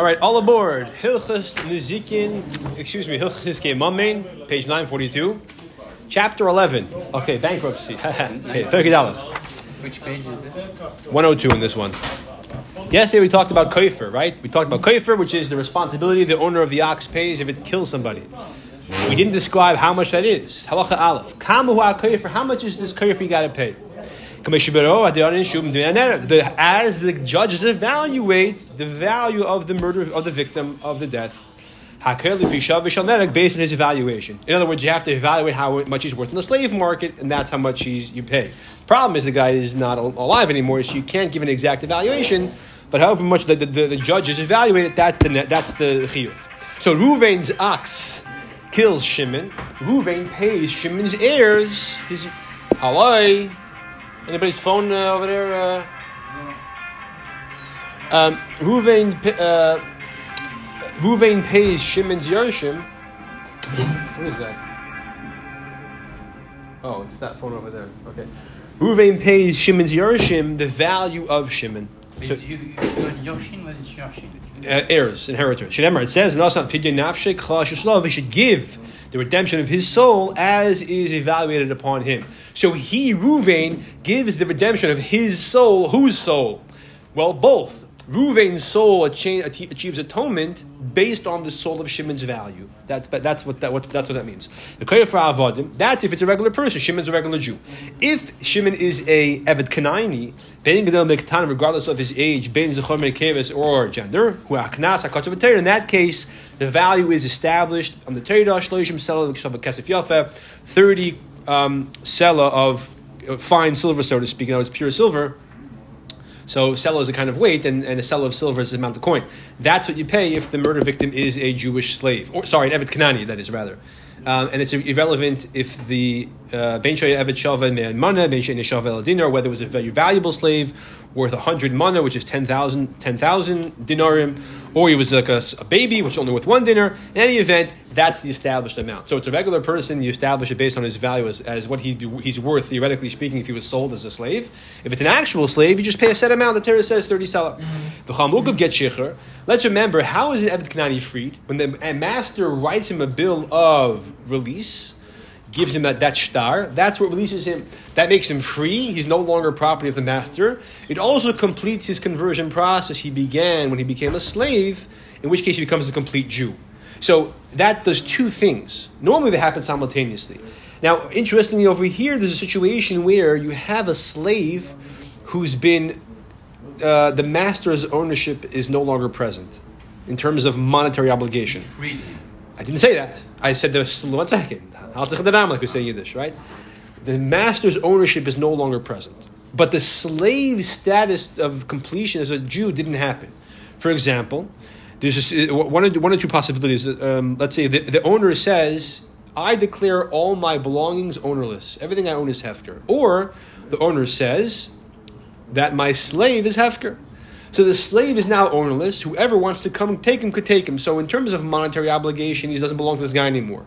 All right, all aboard. Hilchas Nizikin, excuse me, Hilchas Nizikin Mamein, page 942. Chapter 11. Okay, bankruptcy. okay, $30. Which page is it? 102 in this one. Yesterday we talked about kofer, right? We talked about kofer, which is the responsibility the owner of the ox pays if it kills somebody. We didn't describe how much that is. Halacha aleph. Kamu kofer. How much is this kofer you got to pay? As the judges evaluate the value of the murder of the victim of the death, based on his evaluation. In other words, you have to evaluate how much he's worth in the slave market, and that's how much he's, you pay. Problem is, the guy is not alive anymore, so you can't give an exact evaluation. But however much the, the, the, the judges evaluate it, that's the that's the chiyuv. So Ruvain's ox kills Shimon. Ruvain pays Shimon's heirs his halai. Anybody's phone uh, over there? Uh, um, Ruvain, uh, Ruvain pays Shimon's Yershim. What is that? Oh, it's that phone over there. Okay. Ruvain pays Shimon's Yershim the value of Shimon. So, Is you, you got Yoshin? What is Yoshin? Uh, heirs, inheritors. Shemar, it says. He should give the redemption of his soul as is evaluated upon him. So he, Ruvain, gives the redemption of his soul. Whose soul? Well, both. Ruvain's soul achieves atonement based on the soul of Shimon's value. That's that's what that what, that's what that means. The koyef avodim. That's if it's a regular person. Shimon's a regular Jew. If Shimon is a eved kanaini, bein gadol mekatan, regardless of his age, bein zechor mekeves or gender, who aknas hakatzav b'teir, In that case, the value is established on the Torah shloishim sela of kesef yafa, thirty um, sela of uh, fine silver, so to speak. Now it's pure silver. So sella is a kind of weight, and, and a sella of silver is the amount of coin. That's what you pay if the murder victim is a Jewish slave, or sorry, an Evet Kanani, that is rather. Um, and it's irrelevant if the uh, ben shaya evet shalva me'an mana, ben shaya el dinar, whether it was a very valuable slave worth 100 mana, which is 10,000 10,000 dinarim, or he was like a baby, which is only worth one dinar. In any event, that's the established amount. So it's a regular person, you establish it based on his value as, as what be, he's worth, theoretically speaking, if he was sold as a slave. If it's an actual slave, you just pay a set amount. The Torah says 30 salah. The Chamukov get shicher. Let's remember, how is an Evet Kanani freed? When the master writes him a bill of release, gives him that, that star, that's what releases him. That makes him free. He's no longer property of the master. It also completes his conversion process he began when he became a slave, in which case he becomes a complete Jew. So that does two things. Normally they happen simultaneously. Now, interestingly, over here, there's a situation where you have a slave who's been, uh, the master's ownership is no longer present in terms of monetary obligation. I didn't say that. I said this one second. Like we in Yiddish, right? The master's ownership is no longer present. But the slave status of completion as a Jew didn't happen. For example, there's just, uh, one, or, one or two possibilities. Um, let's say the, the owner says, I declare all my belongings ownerless. Everything I own is Hefker. Or the owner says that my slave is Hefker. So the slave is now ownerless. Whoever wants to come take him could take him. So in terms of monetary obligation, he doesn't belong to this guy anymore.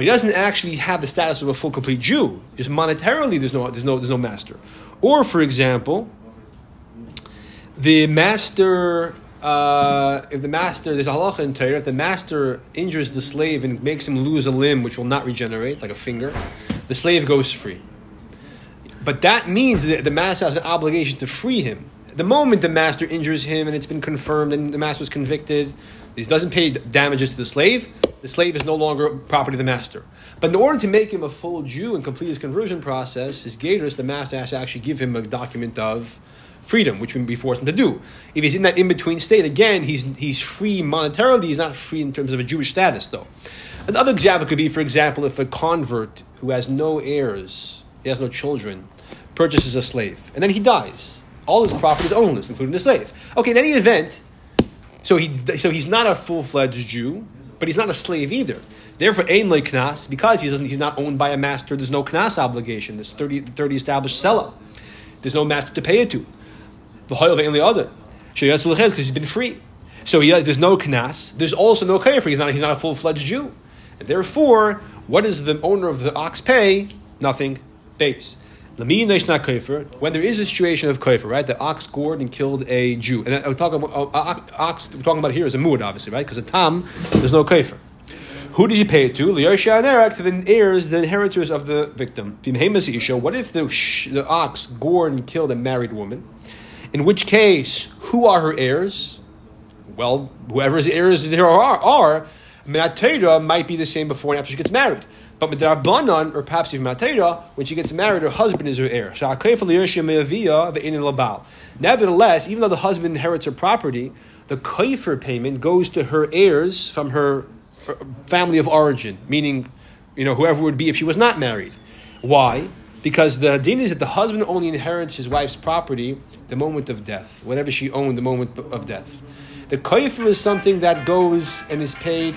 But he doesn't actually have the status of a full complete Jew. Just monetarily, there's no there's no there's no master. Or for example, the master. Uh, if the master, there's a halacha in Torah, if the master injures the slave and makes him lose a limb which will not regenerate, like a finger, the slave goes free. But that means that the master has an obligation to free him. The moment the master injures him and it's been confirmed and the master is convicted, he doesn't pay damages to the slave, the slave is no longer property of the master. But in order to make him a full Jew and complete his conversion process, his gators, the master has to actually give him a document of freedom, which we would be forced him to do. If he's in that in between state, again, he's, he's free monetarily, he's not free in terms of a Jewish status, though. Another example could be, for example, if a convert who has no heirs, he has no children, purchases a slave, and then he dies. All his property is ownerless, including the slave. Okay, in any event, so he so he's not a full fledged Jew, but he's not a slave either. Therefore, ein le knas because he doesn't he's not owned by a master. There's no knas obligation. This 30, 30 established seller. There's no master to pay it to. The hoyle of ein le other. because he's been free. So he, there's no knas. There's also no kafir. He's not he's not a full fledged Jew. And therefore, what does the owner of the ox pay? Nothing. Base. When there is a situation of kaifer, right? The ox gored and killed a Jew, and we're talking about uh, ox. We're talking about here is a muad, obviously, right? Because a tam, there's no kaifer. Who did you pay it to? Liyosha and Erak, to the heirs, the inheritors of the victim. What if the, the ox gored and killed a married woman? In which case, who are her heirs? Well, whoever's heirs there are, are Minatera might be the same before and after she gets married. But Midrabanan, or perhaps even Matera, when she gets married, her husband is her heir. Nevertheless, even though the husband inherits her property, the kaifer payment goes to her heirs from her family of origin, meaning, you know, whoever would be if she was not married. Why? Because the din is that the husband only inherits his wife's property the moment of death, whatever she owned the moment of death. The kaifer is something that goes and is paid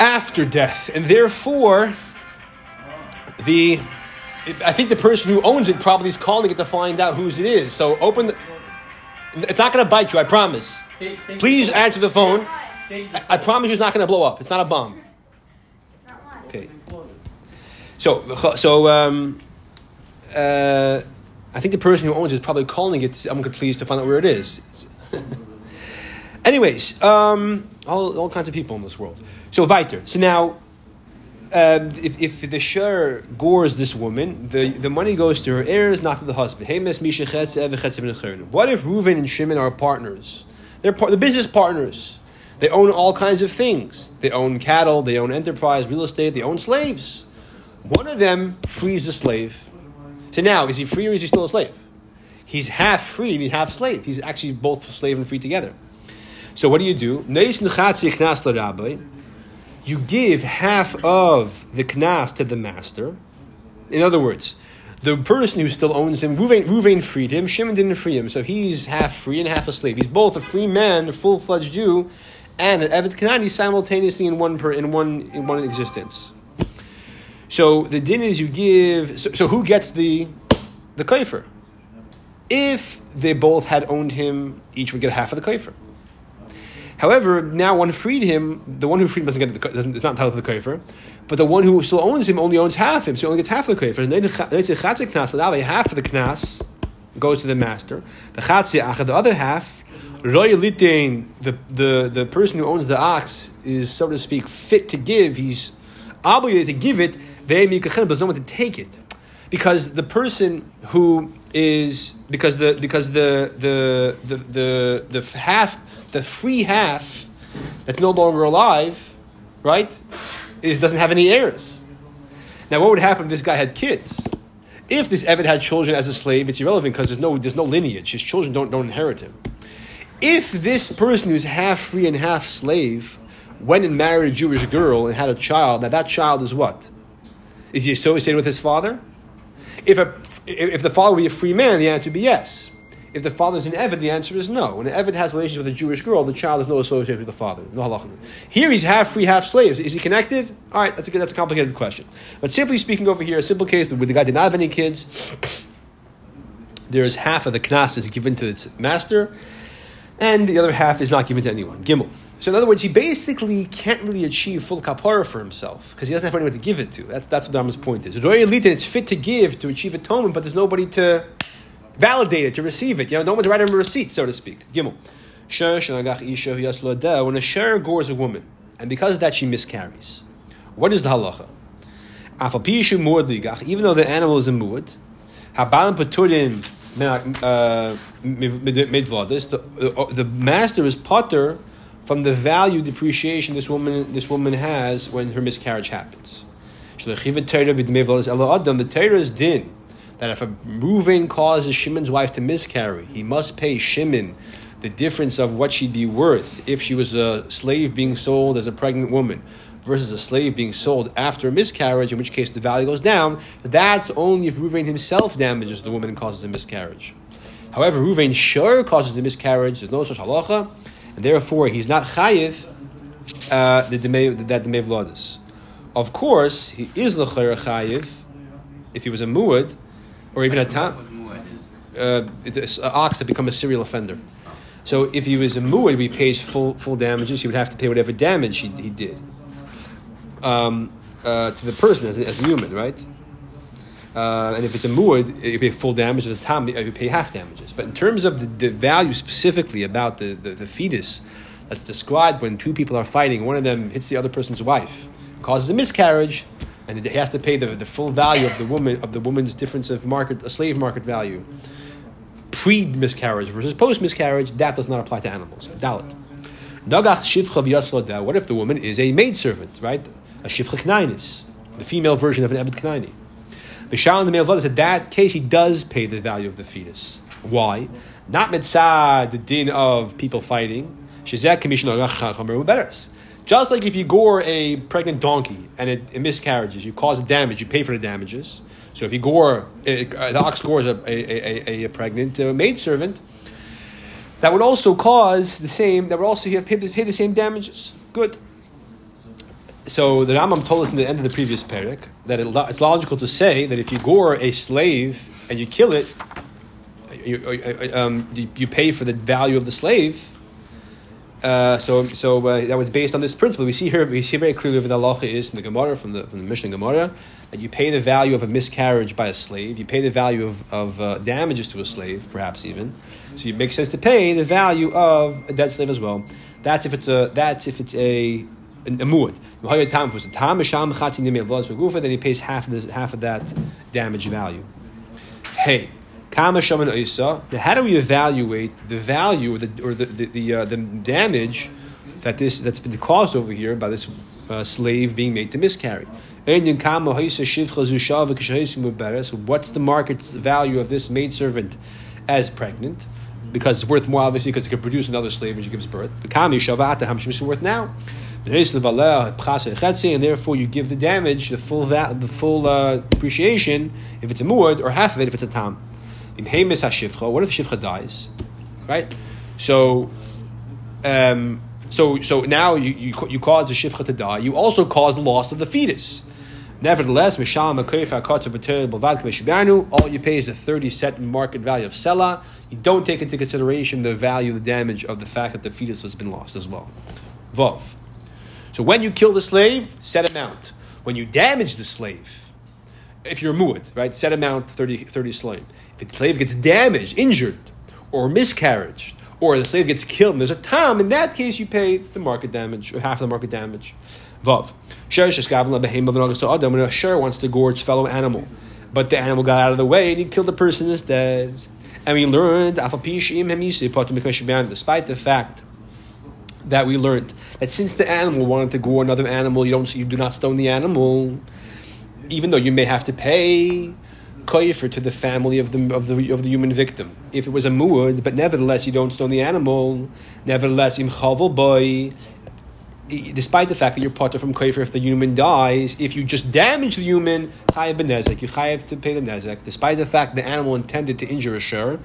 after death, and therefore, the I think the person who owns it probably is calling it to find out whose it is. So open. The, it's not going to bite you, I promise. Please answer the phone. I, promise you, it's not going to blow up. It's not a bomb. Okay. So, so um, uh, I think the person who owns it is probably calling it. I'm pleased to find out where it is. Anyways, um, all, all kinds of people in this world. So weiter. So now, um, if, if the shur gores this woman, the, the money goes to her heirs, not to the husband. What if Reuven and Shimon are partners? They're par- the business partners. They own all kinds of things. They own cattle, they own enterprise, real estate, they own slaves. One of them frees the slave. So now, is he free or is he still a slave? He's half free and he's half slave. He's actually both slave and free together. So what do you do? You give half of the knas to the master. In other words, the person who still owns him, Ruvain, Ruvain freed him, Shimon didn't free him, so he's half free and half a slave. He's both a free man, a full fledged Jew, and an Evet Kanani simultaneously in one per, in one in one existence. So the din is you give. So, so who gets the the kaifer? If they both had owned him, each would get half of the kaifer. However, now one freed him. The one who freed him doesn't get the, doesn't, it's not entitled to the kaifer, but the one who still owns him only owns half him, so he only gets half of the kaifer. Half of the knas goes to the master. The the other half, the, the, the person who owns the ox is, so to speak, fit to give. He's obligated to give it, but there's no one to take it. Because the person who is because the because the the the the, the half the free half that's no longer alive, right, is doesn't have any heirs. Now, what would happen if this guy had kids? If this Evid had children as a slave, it's irrelevant because there's no there's no lineage. His children don't don't inherit him. If this person who's half free and half slave went and married a Jewish girl and had a child, now that child is what? Is he associated with his father? If, a, if the father would be a free man, the answer would be yes. If the father is an Evid, the answer is no. When an Evid has relations with a Jewish girl, the child is no association with the father. No halacha. Here he's half free, half slaves. Is he connected? All right, that's a, that's a complicated question. But simply speaking, over here, a simple case where the guy did not have any kids, there is half of the knas is given to its master, and the other half is not given to anyone. Gimel. So in other words, he basically can't really achieve full kapara for himself because he doesn't have anyone to give it to. That's that's what Dharma's point is. It's fit to give to achieve atonement, but there's nobody to validate it to receive it. You know, no one to write him a receipt, so to speak. Gimel. When a share gores a woman, and because of that she miscarries, what is the halacha? Even though the animal is a muad, uh, the, the master is potter from the value depreciation this woman this woman has when her miscarriage happens. The Torah is din that if a Reuven causes Shimon's wife to miscarry, he must pay Shimon the difference of what she'd be worth if she was a slave being sold as a pregnant woman versus a slave being sold after a miscarriage, in which case the value goes down. That's only if Reuven himself damages the woman and causes a miscarriage. However, Reuven sure causes the miscarriage. There's no such halacha and therefore he's not chayiv uh, the that. Of course, he is l'chayr chayiv if he was a muad or even a tam. Uh, an ox that become a serial offender. So if he was a muad, he pays full full damages. He would have to pay whatever damage he, he did um, uh, to the person as, as a human, right? Uh, and if it's a muad, you pay full damage. If a tam, you pay half damages. But in terms of the, the value specifically about the, the, the fetus that's described when two people are fighting, one of them hits the other person's wife, causes a miscarriage, and he has to pay the, the full value of the woman of the woman's difference of market, a slave market value, pre miscarriage versus post miscarriage. That does not apply to animals. Dalit. Nagach shivcha v'yasloda. What if the woman is a maidservant, right? A shivcha knainis, the female version of an ebed knaini. The shal in the male says said that case he does pay the value of the fetus. Why? Not mitzah, the din of people fighting. Shizek commission betters. Just like if you gore a pregnant donkey and it, it, miscarriages, you cause damage, you pay for the damages. So if you gore, the ox gores a, a, a, a pregnant uh, maidservant, that would also cause the same, that would also have pay, pay the same damages. Good. So the Rambam told us in the end of the previous parak that it, it's logical to say that if you gore a slave and you kill it, you, um, you, pay for the value of the slave. Uh, so, so uh, that was based on this principle. We see here, we see very clearly what the halacha is in the Gemara from the from the Mishnah Gemara that you pay the value of a miscarriage by a slave. You pay the value of, of uh, damages to a slave, perhaps even. So it makes sense to pay the value of a dead slave as well. That's if it's a that's if it's a a. Then he pays half of the, half of that damage value. Hey, kama shaman isa. Now, how do we evaluate the value or the or the the, the, uh, the damage that this that's been caused over here by this uh, slave being made to miscarry? So what's the market value of this maidservant as pregnant? Because it's worth more, obviously, because it can produce another slave when she gives birth. How much is worth now? and therefore you give the damage the full va- the full uh, depreciation if it's a muad or half of it if it's a tam. In Hamis Hashivcha, what if the Shivcha dies? Right? So, um, so, so now you, you, you cause the Shivcha to die. You also cause the loss of the fetus. Nevertheless, all you pay is a 30 cent market value of Sela. You don't take into consideration the value, the damage of the fact that the fetus has been lost as well. Vav. So when you kill the slave, set amount. When you damage the slave, if you're a muad, right, set amount 30, 30 slave. If the slave gets damaged, injured, or miscarriage, or the slave gets killed and there's a tam, in that case you pay the market damage, or half of the market damage. Vav. Adam, when a share wants to gore its fellow animal, but the animal got out of the way and he killed the person instead. And we learned, despite the fact that we learned that since the animal wanted to gore another animal, you don't you do not stone the animal, even though you may have to pay koyifer to the family of the of the of the human victim. If it was a muad, but nevertheless you don't stone the animal. Nevertheless, im boy. Despite the fact that you're potter from koyifer if the human dies, if you just damage the human, chayav benezek, you chayav to pay the nezek. Despite the fact the animal intended to injure a shur,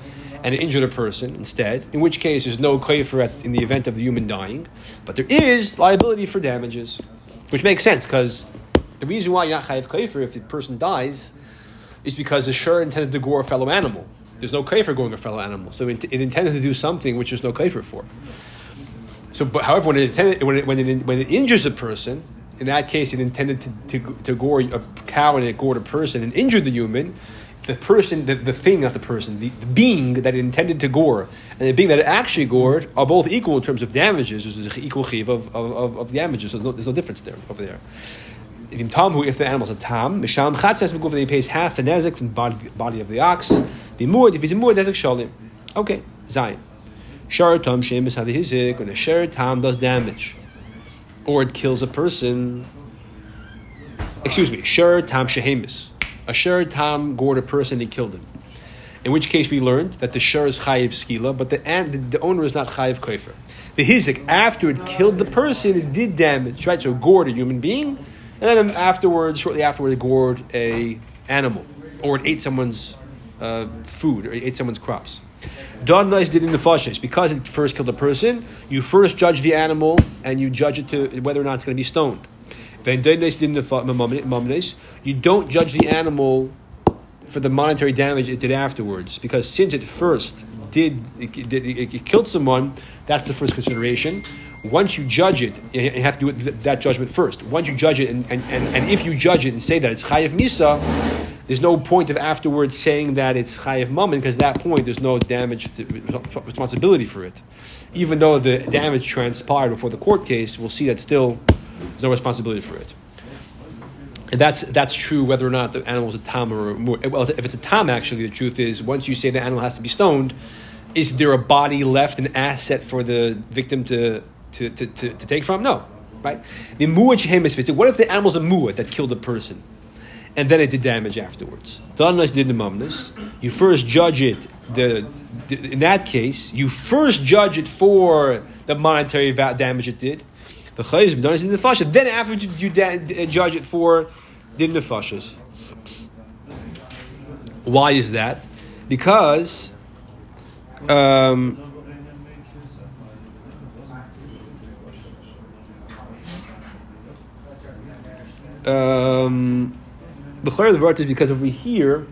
and injured a person instead, in which case there's no kofer in the event of the human dying, but there is liability for damages, which makes sense because the reason why you're not chayiv kofer if the person dies is because the shur intended to gore a fellow animal. There's no kofer going a fellow animal, so it, it intended to do something which there's no kofer for. So, but however, when it, intended, when it, when it, when it injures a person, in that case, it intended to, to, to gore a cow and it gored a person and injured the human the person, the, the thing, not the person, the, the, being that it intended to gore and the being that it actually gored are both equal in terms of damages. There's an equal chiv of, of, of, damages, so there's no, there's no, difference there over there. If if the animal's a tam, misham chatzes meguf, then he pays half the nezek from the body, body of the ox. The muad, if he's a muad, nezek shalim. Okay, zayin. Shar tam shemis hadihizik, when a shar tam does damage, or it kills a person. Excuse me, shar tam shehemis a shur tam gored a person and killed him. In which case we learned that the shur is chayiv skila, but the, the owner is not chayiv kofer. The hizik, after it killed the person, it did damage, right? So gored a human being, and then afterwards, shortly afterwards, it gored a animal, or it ate someone's uh, food, or it ate someone's crops. Don Nice did in the fashes because it first killed a person. You first judge the animal and you judge it to whether or not it's going to be stoned. You don't judge the animal for the monetary damage it did afterwards, because since it first did it, it, it, killed someone, that's the first consideration. Once you judge it, you have to do that judgment first. Once you judge it, and, and, and, and if you judge it and say that it's chayiv misa, there's no point of afterwards saying that it's chayiv mammon because at that point there's no damage to, responsibility for it. Even though the damage transpired before the court case, we'll see that still there's no responsibility for it. And that's that's true whether or not the animal is a tam or a well, if it's a tam, actually, the truth is once you say the animal has to be stoned, is there a body left, an asset for the victim to to, to, to, to take from? No, right? The muad shehemis What if the animal's a muad that killed a person, and then it did damage afterwards? Unless did the mumnus, you first judge it. The, the in that case, you first judge it for the monetary damage it did. The chayes done in the fasha. Then after you da- judge it for din nefashas. Why is that? Because um, um, the chayr of the vart is because over here,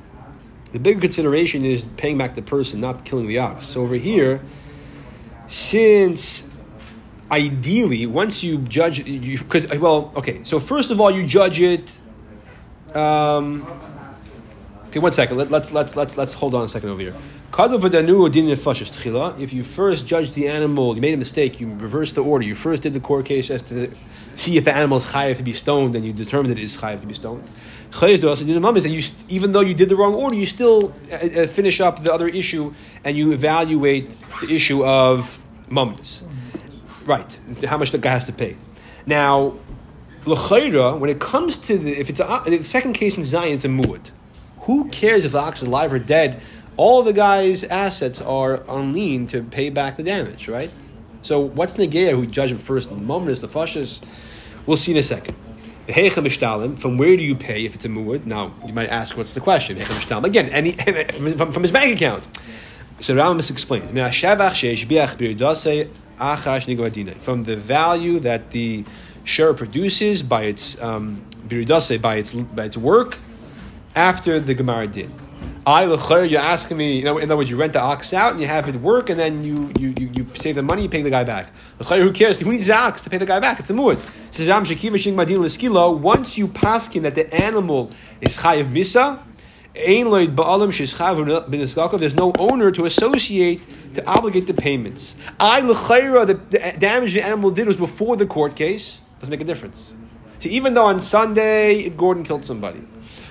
the bigger consideration is paying back the person, not killing the ox. So over here, since ideally, once you judge, because well, okay. So first of all, you judge it. Um, okay, one second. Let, let's let's let's let's hold on a second over here. If you first judge the animal, you made a mistake. You reversed the order. You first did the court case as to see if the animal is chayiv to be stoned, and you determined that it is chayiv to be stoned. You, even though you did the wrong order, you still uh, uh, finish up the other issue and you evaluate the issue of mummies. Right, how much the guy has to pay. Now, l'chayra, when it comes to the, if it's a, the second case in Zion, it's a muad. Who cares if the ox is alive or dead? All the guy's assets are on lien to pay back the damage, right? So what's Negea who judged first? Mumnus, the fashas? We'll see in a second. From where do you pay if it's a muad? Now, you might ask, what's the question? Again, any, from, from his bank account. So Rambam explains. From the value that the share produces by its um, by its by its work after the Gemara did. I you're asking me, in other words, you rent the ox out and you have it work, and then you you, you, you save the money, you pay the guy back. Who cares? Who needs the ox to pay the guy back? It's a muad. Once you paskin that the animal is chayiv misa, there's no owner to associate to obligate the payments. I the, the damage the animal did was before the court case. Doesn't make a difference. So even though on Sunday Gordon killed somebody,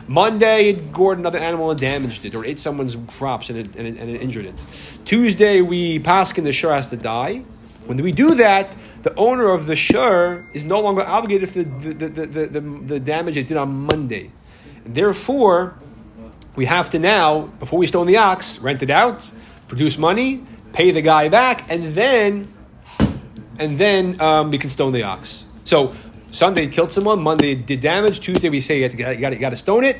Monday it gored another animal and damaged it, or ate someone's crops and it, and it, and it injured it. Tuesday we pass in the shur has to die. When we do that, the owner of the shur is no longer obligated for the, the, the, the, the, the damage it did on Monday. And therefore, we have to now, before we stone the ox, rent it out, produce money, pay the guy back, and then and then um, we can stone the ox. So Sunday killed someone, Monday did damage, Tuesday we say you, to, you, got, you got to stone it.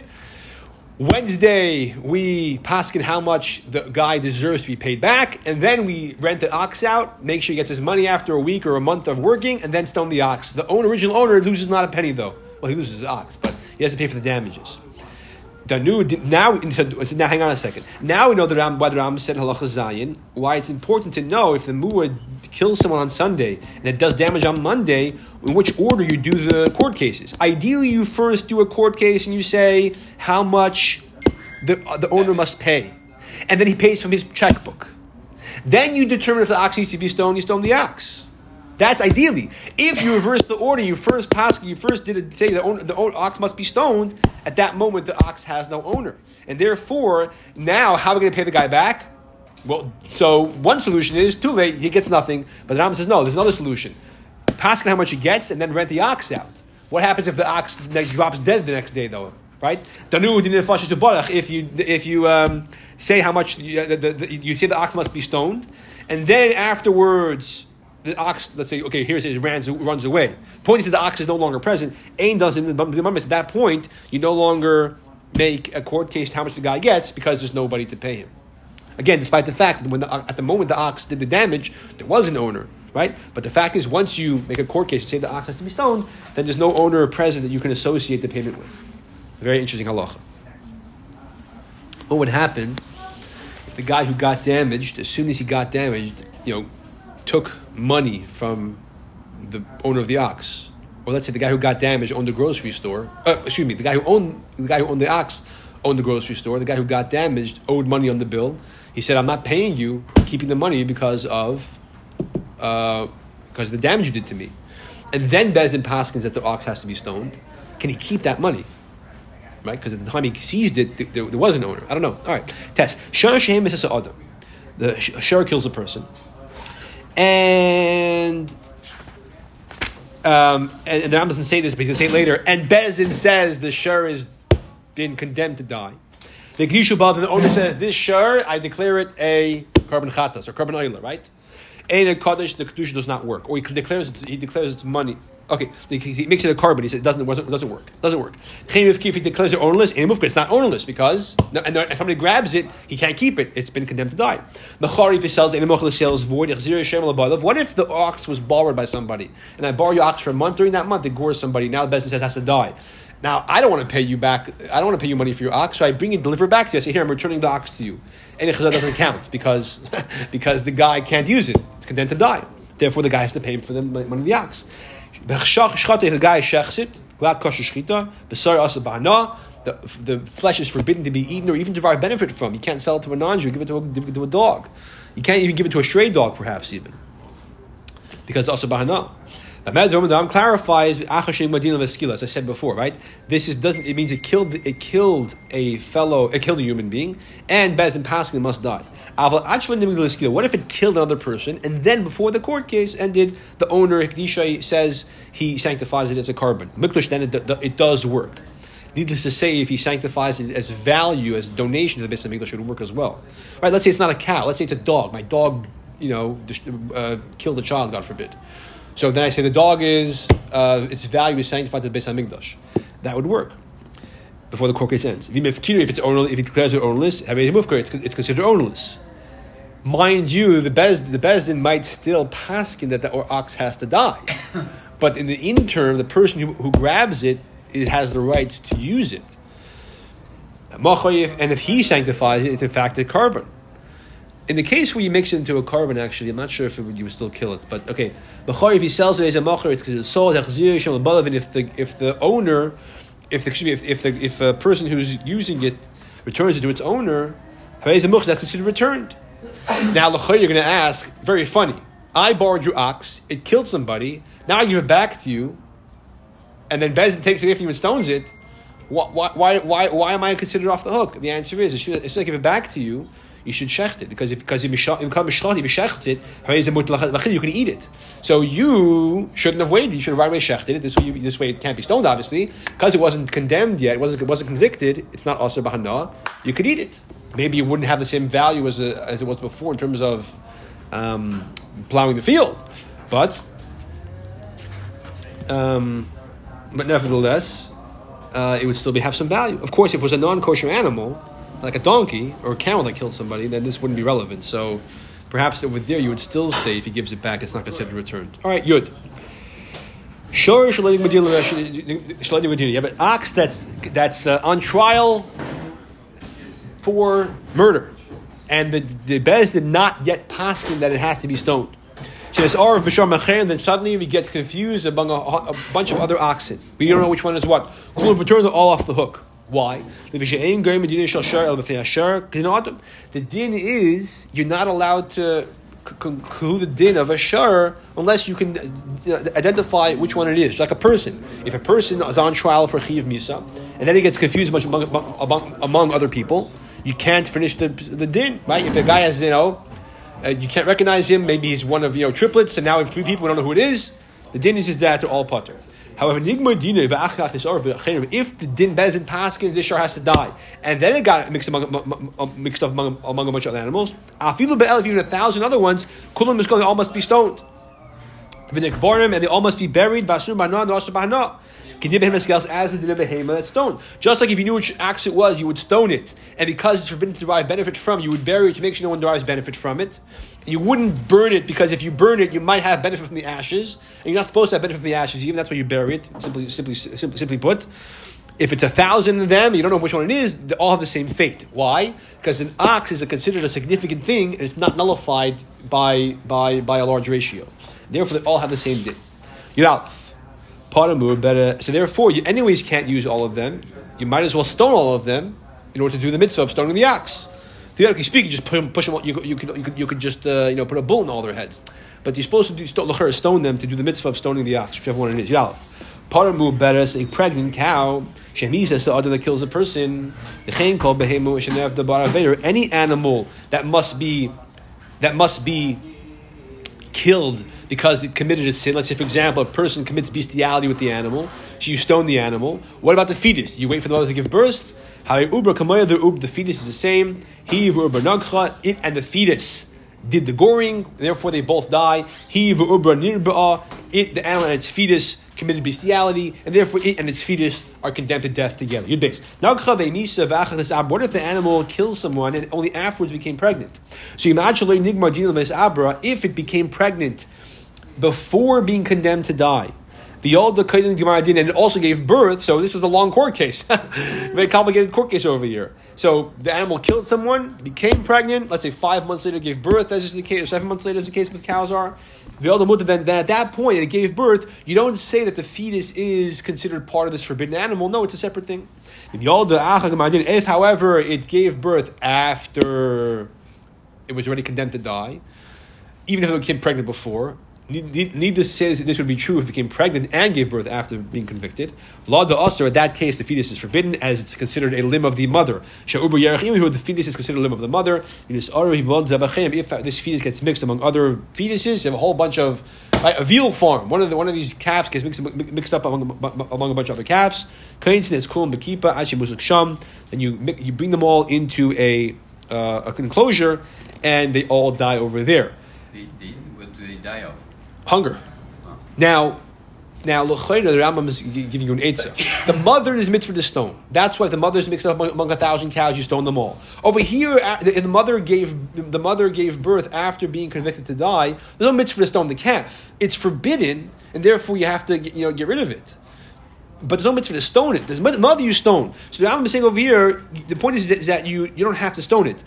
Wednesday, we paskin how much the guy deserves to be paid back, and then we rent the ox out, make sure he gets his money after a week or a month of working, and then stone the ox. The owner, original owner loses not a penny though. Well, he loses his ox, but he has to pay for the damages. Danu, now, now, hang on a second. Now we know the Ram, why the Ram said halacha zayin. Why it's important to know if the muad kills someone on Sunday and it does damage on Monday, in which order you do the court cases. Ideally, you first do a court case and you say how much the uh, the owner must pay, and then he pays from his checkbook. Then you determine if the ox needs to be stoned. You stone the ox. That's ideally. If you reverse the order, you first pass, you first did it, say the, owner, the ox must be stoned. At that moment, the ox has no owner, and therefore, now how are we going to pay the guy back? Well, so one solution is too late; he gets nothing. But the Ram says no. There's another solution: pass how much he gets, and then rent the ox out. What happens if the ox drops dead the next day, though? Right? danu If you if you um, say how much you, the, the, you say the ox must be stoned, and then afterwards the ox, let's say, okay, here's it runs, runs away. Point is that the ox is no longer present. Ain doesn't. At that point, you no longer make a court case how much the guy gets because there's nobody to pay him. Again, despite the fact that when the, at the moment the ox did the damage, there was an owner, right? But the fact is, once you make a court case and say the ox has to be stoned, then there's no owner present that you can associate the payment with. Very interesting halacha. What would happen if the guy who got damaged, as soon as he got damaged, you know, took money from the owner of the ox, or let's say the guy who got damaged owned the grocery store. Uh, excuse me, the guy who owned the guy who owned the ox owned the grocery store. The guy who got damaged owed money on the bill. He said, "I'm not paying you, keeping the money because of uh, because of the damage you did to me." And then Bezdin Paskins that the ox has to be stoned. Can he keep that money? Right? Because at the time he seized it, th- there, was an owner. I don't know. All right. Test. Shar Shem is Adam. The sh- shar kills a person. And um, and, and the Rambam doesn't say this, but he's going to say it later. And Bezin says the shur is been condemned to die. The Gishu Bav, the owner says, This shur, I declare it a korban chatas or korban oiler, right? Ain't a kaddish, the kedusha does not work, or he declares it's, he declares it's money. Okay, he makes it a korban. He said it doesn't, it doesn't work. It doesn't work. If he declares it ownerless, it's not ownerless because and if somebody grabs it, he can't keep it. It's been condemned to die. If he sells sells void. What if the ox was borrowed by somebody and I borrow your ox for a month? During that month, it gores somebody. Now the business says has to die. Now I don't want to pay you back. I don't want to pay you money for your ox, so I bring it, deliver it back to you. I say, here, I'm returning the ox to you. And it doesn't count because because the guy can't use it. It's condemned to die. Therefore, the guy has to pay him for the money of the ox. The guy shechs it, glad kosher shchita, asabana. The, the flesh is forbidden to be eaten or even derive benefit from. You can't sell it to a non-Jew, give it to a, give it to a dog. You can't even give it to a stray dog, perhaps even, because asabana. The Ram clarifies as I said before, right? This is doesn't it means it killed it killed a fellow it killed a human being and Bezdin Paskin must die. What if it killed another person and then before the court case ended, the owner Hikdisha says he sanctifies it as a korban. Mikdash then it, it does work. Needless to say, if he sanctifies it as value, as donation to the Beis Hamikdash, it would work as well. Right? Let's say it's not a cow. Let's say it's a dog. My dog, you know, uh, killed a child, God forbid. So then I say the dog is uh, its value is sanctified to the Beis Hamikdash. That would work before the court case ends. If it's ownerless, if he declares it ownerless, it's, it's considered ownerless. Mind you, the Bez, the Bezdin might still pass, paskin that the ox has to die, but in the interim, the person who, who grabs it, it has the right to use it. And if he sanctifies it, it's in fact a korban. In the case where you mix it into a korban, actually, I'm not sure if would, you would still kill it. But okay, if he sells it as a because it's sold. And if the if the owner, if excuse me, if, if the if a person who's using it returns it to its owner, that's considered returned. Now, you're going to ask, very funny. I borrowed your ox. It killed somebody. Now I give it back to you, and then Bezin takes it away from you and stones it. Why, why, why, why am I considered off the hook? The answer is, as soon as I give it back to you, you should shecht it because if because you become mishlat, if you shecht it, you can eat it. So you shouldn't have waited. You should have right away shechted it. This way, you, this way it can't be stoned. Obviously, because it wasn't condemned yet, it wasn't it wasn't convicted. It's not also bahana. You could eat it. Maybe it wouldn't have the same value as a, as it was before in terms of um, plowing the field, but um, but nevertheless, uh, it would still be, have some value. Of course, if it was a non-kosher animal like a donkey or a camel that killed somebody, then this wouldn't be relevant. So perhaps over there you would still say if he gives it back, it's not going to considered returned. All right, good. You have an ox that's that's uh, on trial for murder, and the the Bez did not yet pass him that it has to be stoned. And then suddenly he gets confused among a, a, bunch of other oxen. We don't know which one is what. We'll return them all off the hook. Why? The din is you're not allowed to conclude the din of a shar unless you can uh, identify which one it is. Like a person. If a person is on trial for chiv misa and then he gets confused among, among, among other people, you can't finish the, the din, right? If a guy has, you know, uh, you can't recognize him, maybe he's one of, you know, triplets, and now we have three people, we don't know who it is, the din is his dad to all putter. However, if the din bezin paskin, this shar has to die, and then it got mixed among mixed up among, among a bunch of other animals. Afilu be'el, if even a thousand other ones, kulam is going all must be stoned. V'nikborim, and they all must be buried. Basur b'ana, and also b'ana. As the din of behema that's stoned. Just like if you knew which axe it was, you would stone it. And because it's forbidden to derive benefit from, you would bury it to make sure no one derives benefit from it. You wouldn't burn it because if you burn it, you might have benefit from the ashes. And you're not supposed to have benefit from the ashes, even that's why you bury it, simply, simply, simply, simply put. If it's a thousand of them, you don't know which one it is, they all have the same fate. Why? Because an ox is a, considered a significant thing and it's not nullified by, by, by a large ratio. Therefore, they all have the same din. You're Paramur better. So therefore, you anyways can't use all of them. You might as well stone all of them in order to do the mitzvah of stoning the ox. Theoretically speaking, just push them, push them you, you, could, you, you just uh, you know put a bull in all their heads. But you're supposed to do, l'chera, stone them to do the mitzvah of stoning the ox, whichever one it is. Yalef. Paramu beres, a pregnant cow, Shemisa is the other that kills a person. Any animal that must be that must be killed because it committed a sin. Let's say, for example, a person commits bestiality with the animal, so you stone the animal. What about the fetus? You wait for the mother to give birth. Hari ubra kamoya the ub. The fetus is the same. He ubra nagcha. It and the fetus did the goring. Therefore, they both die. He ubra nirba'a. It the animal and its fetus committed bestiality, and therefore it and its fetus are condemned to death together. You're base. What if the animal kills someone and only afterwards became pregnant? So imagine abra if it became pregnant before being condemned to die. The old Kaidin Gemara did, and it also gave birth. So this was a long court case, very complicated court case over here. So the animal killed someone, became pregnant. Let's say five months later gave birth, as is the case, or seven months later, as the case with cows are. The old Mutter, then, then at that point it gave birth. You don't say that the fetus is considered part of this forbidden animal. No, it's a separate thing. If, however, it gave birth after it was already condemned to die, even if it became pregnant before. Need- need- Needless to say, this would be true if it became pregnant and gave birth after being convicted. Vlad the Usr, in that case, the fetus is forbidden as it's considered a limb of the mother. Sha'uber Yerachim, who the fetus is considered a limb of the mother. If this fetus gets mixed among other fetuses, you have a whole bunch of right, a veal farm. One of the, one of these calves gets mixed, mixed up among, among a bunch of other calves. Sham. Then you you bring them all into a uh, an enclosure, and they all die over there. What do they die of? Hunger. Now, now, the Rambam is giving you an eitzah. The mother is mitzvah to stone. That's why the mother is mixed up among, among a thousand cows, you stone them all. Over here, the mother gave the mother gave birth after being convicted to die. There's no mitzvah to stone the calf. It's forbidden, and therefore you have to you know get rid of it. But there's no mitzvah to stone it. There's mother you stone. So the Rambam is saying over here, the point is that you, you don't have to stone it.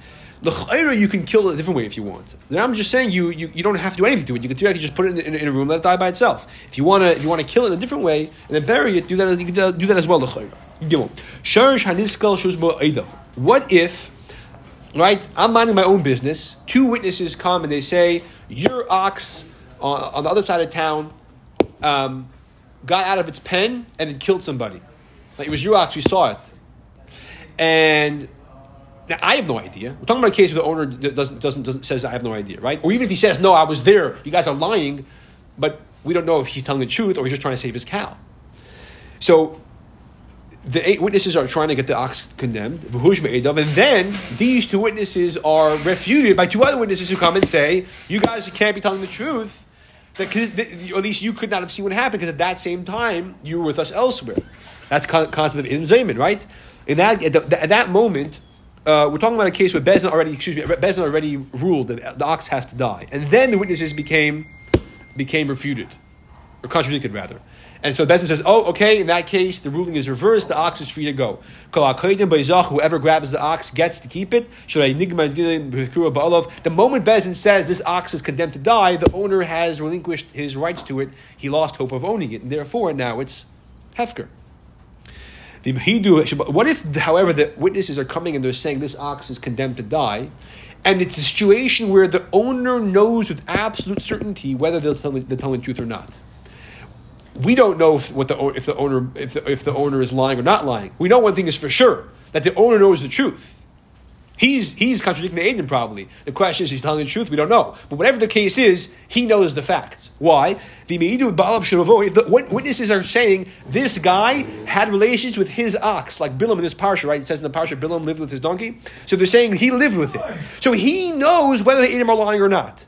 L'chayra, you can kill it a different way if you want. The Rambam is just saying you, you, you don't have to do anything to it. You can theoretically just put it in, in, in a room, let it die by itself. If you want to if you want to kill it in a different way and then bury it, do that. You can do do that as well. L'chayra. Gimel. Sharish haniskal shuzbo. What if right? I'm minding my own business. Two witnesses come and they say, Your ox on, on the other side of town um, got out of its pen and it killed somebody. Like it was your ox, we saw it. And now, I have no idea. We're talking about a case where the owner doesn't, doesn't, doesn't says, I have no idea, right? Or even if he says, No, I was there, you guys are lying, but we don't know if he's telling the truth or he's just trying to save his cow. So the eight witnesses are trying to get the ox condemned, and then these two witnesses are refuted by two other witnesses who come and say, "You guys can't be telling the truth." Because, at least you could not have seen what happened because at that same time you were with us elsewhere. That's con- concept of in Zayman, right? In that at, the, at that moment, uh, we're talking about a case where Bezin already, excuse me, Bezin already ruled that the ox has to die, and then the witnesses became became refuted or contradicted rather. And so Bezin says, "Oh, okay. In that case, the ruling is reversed. The ox is free to go. Whoever grabs the ox gets to keep it. The moment Bezin says this ox is condemned to die, the owner has relinquished his rights to it. He lost hope of owning it, and therefore now it's hefker. What if, however, the witnesses are coming and they're saying this ox is condemned to die, and it's a situation where the owner knows with absolute certainty whether they're telling, they're telling the truth or not? we don't know if, what the, if the owner if the, if the owner is lying or not lying. We know one thing is for sure that the owner knows the truth. He's he's contradicting the Aiden probably. The question is he's telling the truth. We don't know. But whatever the case is, he knows the facts. Why? The witnesses are saying this guy had relations with his ox, like Bilam in this parsha, right? It says in the parsha Bilam lived with his donkey. So they're saying he lived with it. So he knows whether the Edom are lying or not.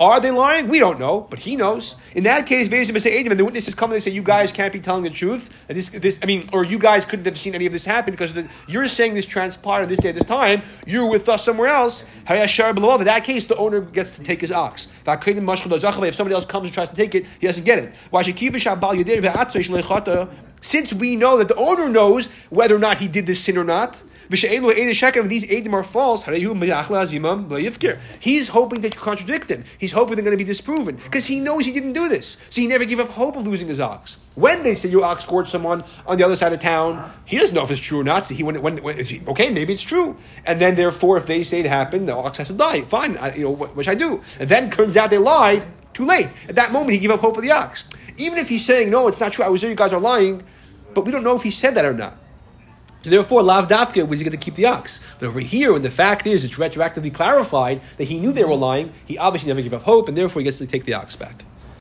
Are they lying? We don't know, but he knows. In that case, and the witnesses come and they say, "You guys can't be telling the truth." And this, this, I mean, or you guys couldn't have seen any of this happen because the, you're saying this transpired this day, this time. You're with us somewhere else. In that case, the owner gets to take his ox. If somebody else comes and tries to take it, he doesn't get it. Since we know that the owner knows whether or not he did this sin or not, These eidim are false. He's hoping to contradict them. He's hoping they're going to be disproven because he knows he didn't do this. So he never gave up hope of losing his ox. When they say your ox scored someone on the other side of town, he doesn't know if it's true or not. So he when, when, when is he, okay, maybe it's true. And then therefore, if they say it happened, the ox has to die. Fine, I, you know should I do? And then turns out they lied. Too late. At that moment, he gave up hope of the ox. Even if he's saying no, it's not true. I was there. You guys are lying, but we don't know if he said that or not. So therefore, Lav Dafka was going to keep the ox. But over here, when the fact is it's retroactively clarified that he knew they were lying, he obviously never gave up hope, and therefore he gets to take the ox back.